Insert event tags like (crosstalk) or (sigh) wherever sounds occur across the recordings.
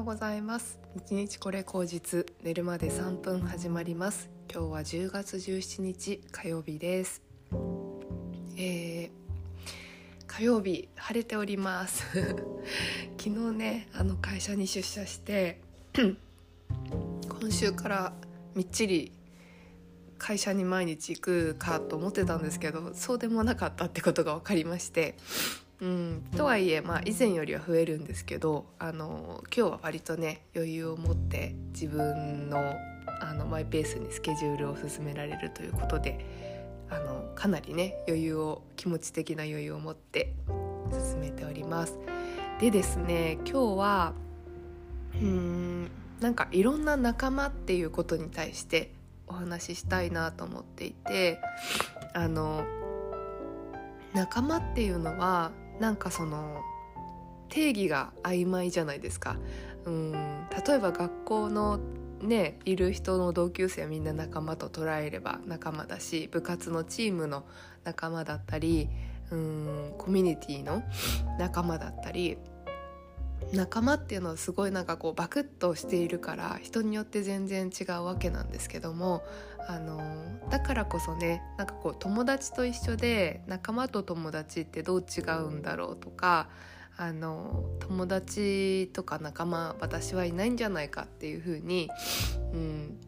ようございます。日日これ口実寝るまで3分始まります。今日は10月17日火曜日です。えー、火曜日晴れております。(laughs) 昨日ねあの会社に出社して今週からみっちり会社に毎日行くかと思ってたんですけどそうでもなかったってことが分かりましてうん、とはいえ、まあ、以前よりは増えるんですけどあの今日は割とね余裕を持って自分のあのマイペースにスケジュールを進められるということであのかなりね余裕を気持ち的な余裕を持って進めております。でですね今日はうんなんかいろんな仲間っていうことに対してお話ししたいなと思っていてあの仲間っていうのはなんかその定義が曖昧じゃないですか。うん例えば学校のねいる人の同級生はみんな仲間と捉えれば仲間だし部活のチームの仲間だったりうんコミュニティの仲間だったり仲間っていうのはすごいなんかこうバクッとしているから人によって全然違うわけなんですけどもあのだからこそねなんかこう友達と一緒で仲間と友達ってどう違うんだろうとかあの友達とか仲間私はいないんじゃないかっていうふうに、うん、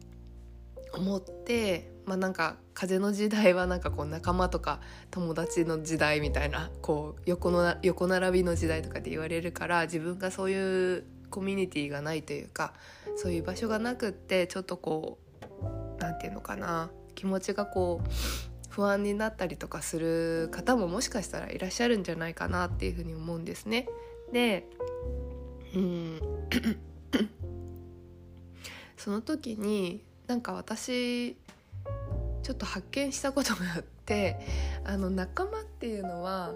思ってまあなんか風の時代はなんかこう仲間とか友達の時代みたいなこう横の横並びの時代とかで言われるから自分がそういうコミュニティがないというかそういう場所がなくってちょっとこう何て言うのかな気持ちがこう不安になったりとかする方ももしかしたらいらっしゃるんじゃないかなっていうふうに思うんですね。でうん (coughs) その時になんか私ちょっと発見したことがあってあの仲間っていうのは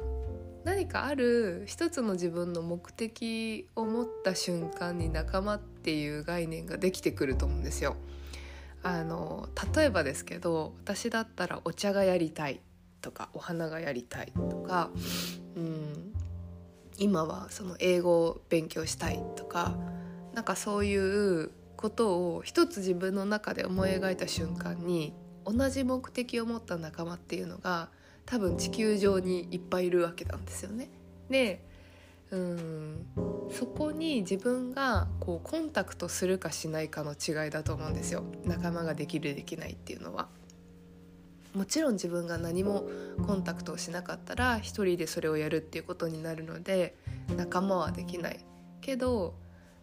何かある一つの自分の目的を持った瞬間に仲間っていう概念ができてくると思うんですよ。あの例えばですけど私だったらお茶がやりたいとかお花がやりたいとか、うん、今はその英語を勉強したいとかなんかそういうことを一つ自分の中で思い描いた瞬間に同じ目的を持った仲間っていうのが多分地球上にいっぱいいるわけなんですよね。でうんそこに自分がこうコンタクトするかしないかの違いだと思うんですよ仲間ができるできないっていうのは。もちろん自分が何もコンタクトをしなかったら一人でそれをやるっていうことになるので仲間はできないけど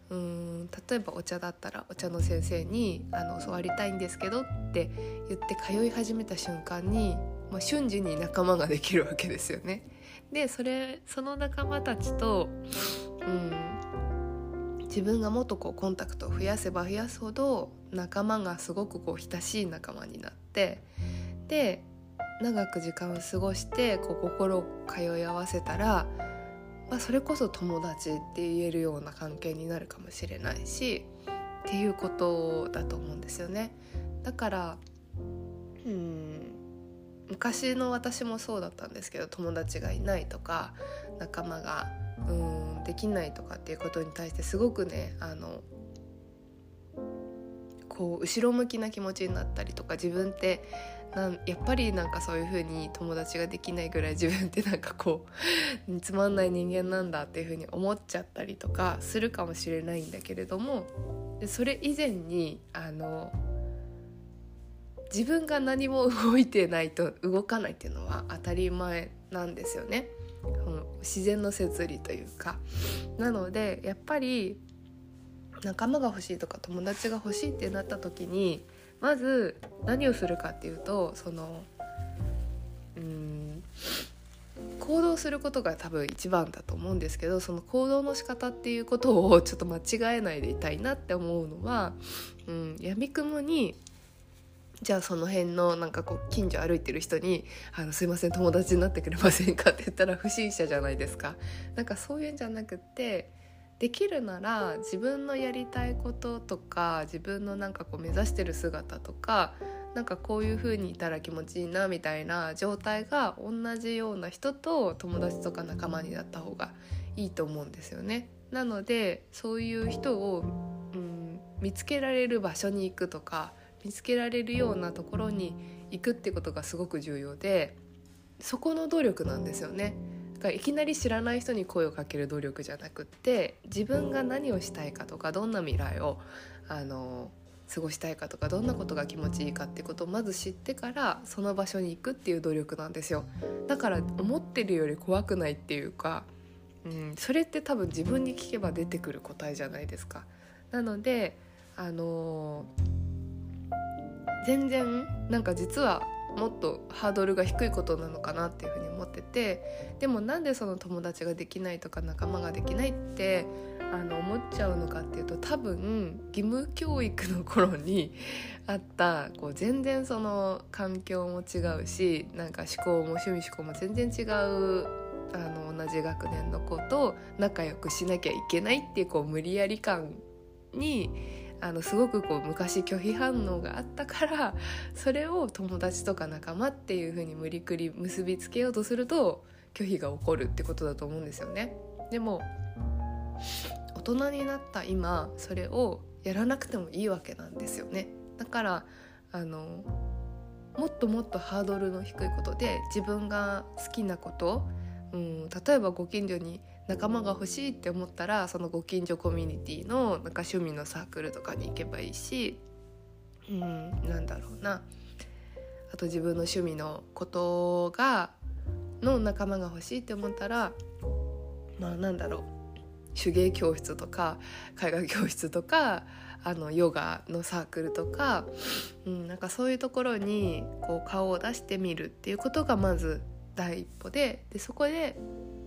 うん例えばお茶だったらお茶の先生にあの教わりたいんですけどって言って通い始めた瞬間に、まあ、瞬時に仲間ができるわけですよね。でそれその仲間たちと、うん、自分がもっとこうコンタクトを増やせば増やすほど仲間がすごくこう親しい仲間になってで長く時間を過ごしてこう心を通い合わせたらまあ、それこそ友達って言えるような関係になるかもしれないしっていうことだと思うんですよね。だからうん昔の私もそうだったんですけど友達がいないとか仲間がうんできないとかっていうことに対してすごくねあのこう後ろ向きな気持ちになったりとか自分ってなんやっぱりなんかそういう風に友達ができないぐらい自分ってなんかこう (laughs) つまんない人間なんだっていう風に思っちゃったりとかするかもしれないんだけれどもそれ以前にあの自分が何も動いてないと動かないっていうのは当たり前なんですよね。自然の摂理というかなのでやっぱり仲間が欲しいとか友達が欲しいってなった時にまず何をするかっていうとそのうん行動することが多分一番だと思うんですけどその行動の仕方っていうことを (laughs) ちょっと間違えないでいたいなって思うのは、うん、闇雲にじゃあその辺のなんかこう近所歩いてる人に「あのすいません友達になってくれませんか?」って言ったら不審者じゃないですか。なんかそういうんじゃなくってできるなら自分のやりたいこととか自分のなんかこう目指してる姿とかなんかこういう風にいたら気持ちいいなみたいな状態が同じような人と友達とか仲間になった方がいいと思うんですよね。なのでそういう人を、うん、見つけられる場所に行くとか見つけられるようなところに行くってことがすごく重要でそこの努力なんですよね。いきなり知らない人に声をかける努力じゃなくって自分が何をしたいかとかどんな未来をあの過ごしたいかとかどんなことが気持ちいいかってことをまず知ってからその場所に行くっていう努力なんですよだから思ってるより怖くないっていうか、うん、それって多分自分に聞けば出てくる答えじゃないですか。なのであのー、全然なんか実はもっとハードルが低いことなのかなっていうふうに思っててでもなんでその友達ができないとか仲間ができないってあの思っちゃうのかっていうと多分義務教育の頃に (laughs) あったこう全然その環境も違うしなんか思考も趣味思考も全然違うあの同じ学年の子と仲良くしなきゃいけないっていうこう無理やり感にあのすごくこう昔拒否反応があったから (laughs) それを友達とか仲間っていう風に無理くり結びつけようとすると拒否が起こるってことだと思うんですよね。でも大人になった今それをやらなくてもいいわけなんですよね。だからあのもっともっとハードルの低いことで自分が好きなこと、うん、例えばご近所に仲間が欲しいって思ったらそのご近所コミュニティのなんか趣味のサークルとかに行けばいいし、うん、なんだろうな。あと自分の趣味のことがの仲間が欲しいって思ったらまあなんだろう。手芸教室とか絵画教室とかあのヨガのサークルとか、うん、なんかそういうところにこう顔を出してみるっていうことがまず第一歩ででそこで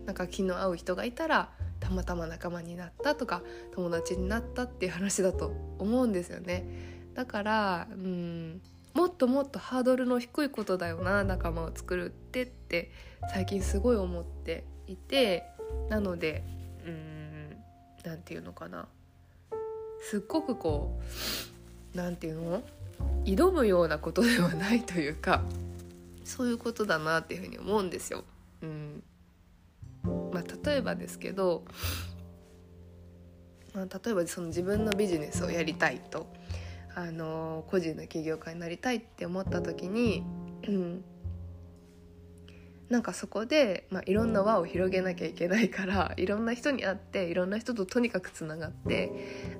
なんか気の合う人がいたらたまたま仲間になったとか友達になったっていう話だと思うんですよね。だからうんもっともっとハードルの低いことだよな仲間を作るってって最近すごい思っていてなのでうん何て言うのかなすっごくこう何て言うの？挑むようなことではないというかそういうことだなっていうふうに思うんですよ。まあ、例えばですけど、まあ、例えばその自分のビジネスをやりたいとあの個人の起業家になりたいって思った時に、うん、なんかそこで、まあ、いろんな輪を広げなきゃいけないからいろんな人に会っていろんな人ととにかくつながって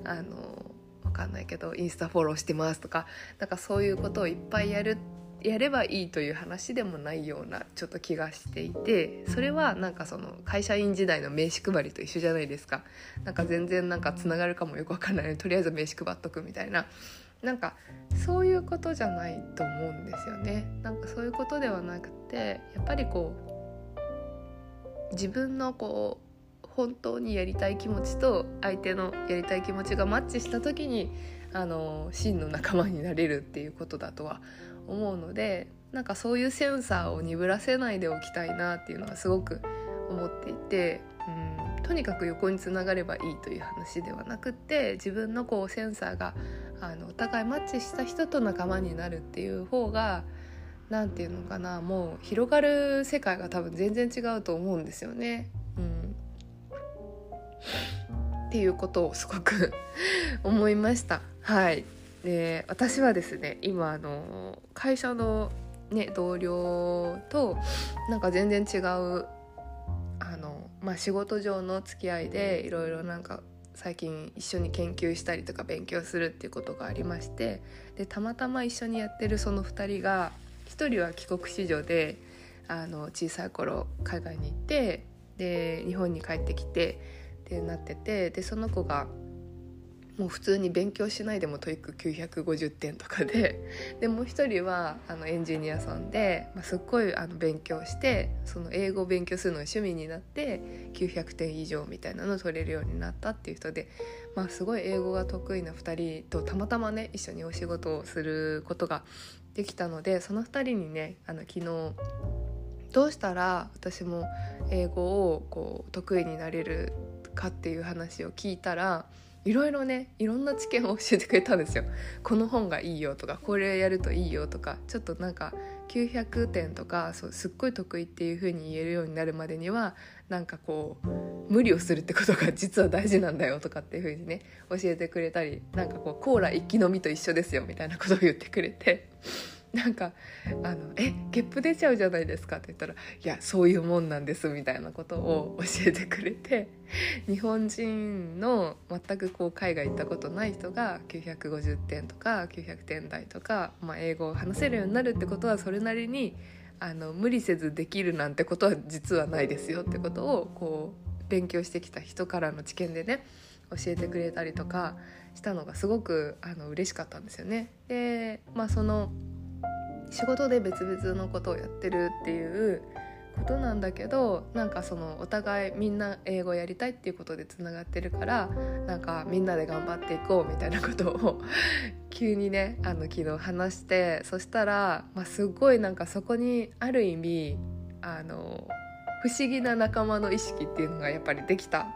あの分かんないけどインスタフォローしてますとかなんかそういうことをいっぱいやるやればいいという話でもないようなちょっと気がしていてそれはなんかその会社員時代の名刺配りと一緒じゃないですか。なんか全然なんかつながるかもよくわかんないのにとりあえず名刺配っとくみたいな。なんかそういうことじゃないと思うんですよね。なんかそういうことではなくてやっぱりこう自分のこう本当にやりたい気持ちと相手のやりたい気持ちがマッチした時にあの真の仲間になれるっていうことだとは思うのでなんかそういうセンサーを鈍らせないでおきたいなっていうのはすごく思っていて、うん、とにかく横につながればいいという話ではなくって自分のこうセンサーがあのお互いマッチした人と仲間になるっていう方が何て言うのかなもう広がる世界が多分全然違うと思うんですよね。うん、っていうことをすごく (laughs) 思いました。はいで私はですね今あの会社の、ね、同僚となんか全然違うあの、まあ、仕事上の付き合いでいろいろなんか最近一緒に研究したりとか勉強するっていうことがありましてでたまたま一緒にやってるその2人が1人は帰国子女であの小さい頃海外に行ってで日本に帰ってきてってなっててでその子がもう普通に勉強しないでも TOEIC 950点とかででもう一人はあのエンジニアさんで、まあ、すっごいあの勉強してその英語を勉強するのが趣味になって900点以上みたいなのを取れるようになったっていう人で、まあ、すごい英語が得意な2人とたまたまね一緒にお仕事をすることができたのでその2人にねあの昨日どうしたら私も英語をこう得意になれるかっていう話を聞いたらいろいろねいろんな知見を教えてくれたんですよ。この本がいいよとかこれやるといいよとかちょっとなんか900点とかそうすっごい得意っていう風に言えるようになるまでにはなんかこう無理をするってことが実は大事なんだよとかっていう風にね教えてくれたりなんかこうコーラ一気飲みと一緒ですよみたいなことを言ってくれてなんかあの「えゲップ出ちゃうじゃないですか」って言ったら「いやそういうもんなんです」みたいなことを教えてくれて日本人の全くこう海外行ったことない人が950点とか900点台とか、まあ、英語を話せるようになるってことはそれなりにあの無理せずできるなんてことは実はないですよってことをこう勉強してきた人からの知見でね教えてくれたりとかしたのがすごくあの嬉しかったんですよね。でまあその仕事で別々のことをやってるっていうことなんだけどなんかそのお互いみんな英語やりたいっていうことでつながってるからなんかみんなで頑張っていこうみたいなことを急にねあの昨日話してそしたら、まあ、すごいなんかそこにある意味あの不思議な仲間の意識っていうのがやっぱりできた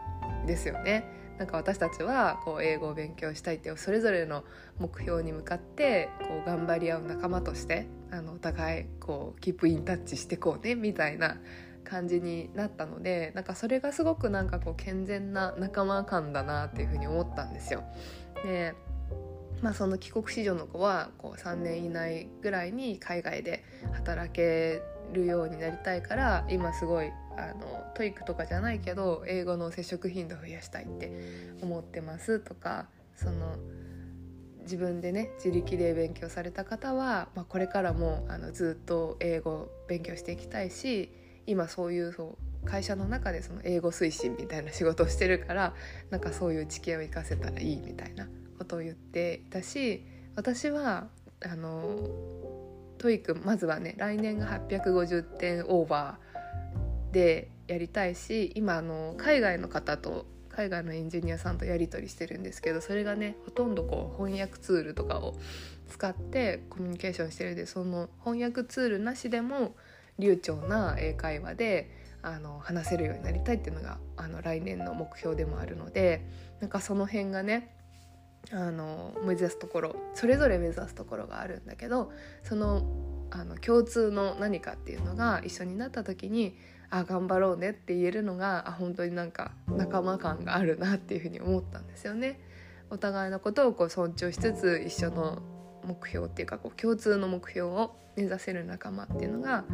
んですよね。なんか私たちはこう英語を勉強したいっていうそれぞれの目標に向かってこう頑張り合う仲間としてあのお互いこうキープインタッチしてこうねみたいな感じになったのでなんかそれがすごくなんかこう健全な仲間感だなっていうふうに思ったんですよ。でまあ、その帰国子女の子はこう3年以内ぐらいに海外で働けるようになりたいから今すごいあの TOEIC とかじゃないけど英語の接触頻度を増やしたいって思ってますとかその自分でね自力で勉強された方は、まあ、これからもあのずっと英語勉強していきたいし今そういうそう会社の中でその英語推進みたいな仕事をしてるからなんかそういう知見を生かせたらいいみたいなことを言っていたし私はあの TOEIC まずはね来年が850点オーバーでやりたいし今あの海外の方と海外のエンジニアさんとやり取りしてるんですけどそれがねほとんどこう翻訳ツールとかを使ってコミュニケーションしてるんでその翻訳ツールなしでも流暢な英会話であの話せるようになりたいっていうのがあの来年の目標でもあるのでなんかその辺がねあの目指すところそれぞれ目指すところがあるんだけどそのあの共通の何かっていうのが一緒になった時にあ頑張ろうねって言えるのがあ本当になんか仲間感があるなっていうふうに思ったんですよね。お互いのことをこう尊重しつつ一緒の目標っていうかこう共通の目標を目指せる仲間っていうのが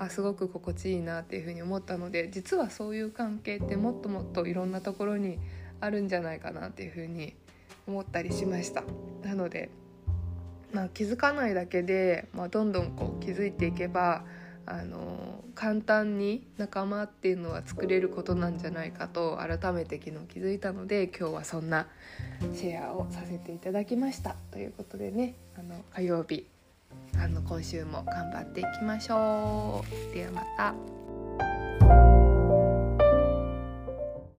あすごく心地いいなっていうふうに思ったので実はそういう関係ってもっともっといろんなところにあるんじゃないかなっていうふうに思ったりしました。なので、まあ、気づかないだけで、まあ、どんどんこう気づいていけばあの簡単に仲間っていうのは作れることなんじゃないかと改めて昨日気づいたので今日はそんなシェアをさせていただきましたということでねあの火曜日あの今週も頑張っていきましょう。ではまた。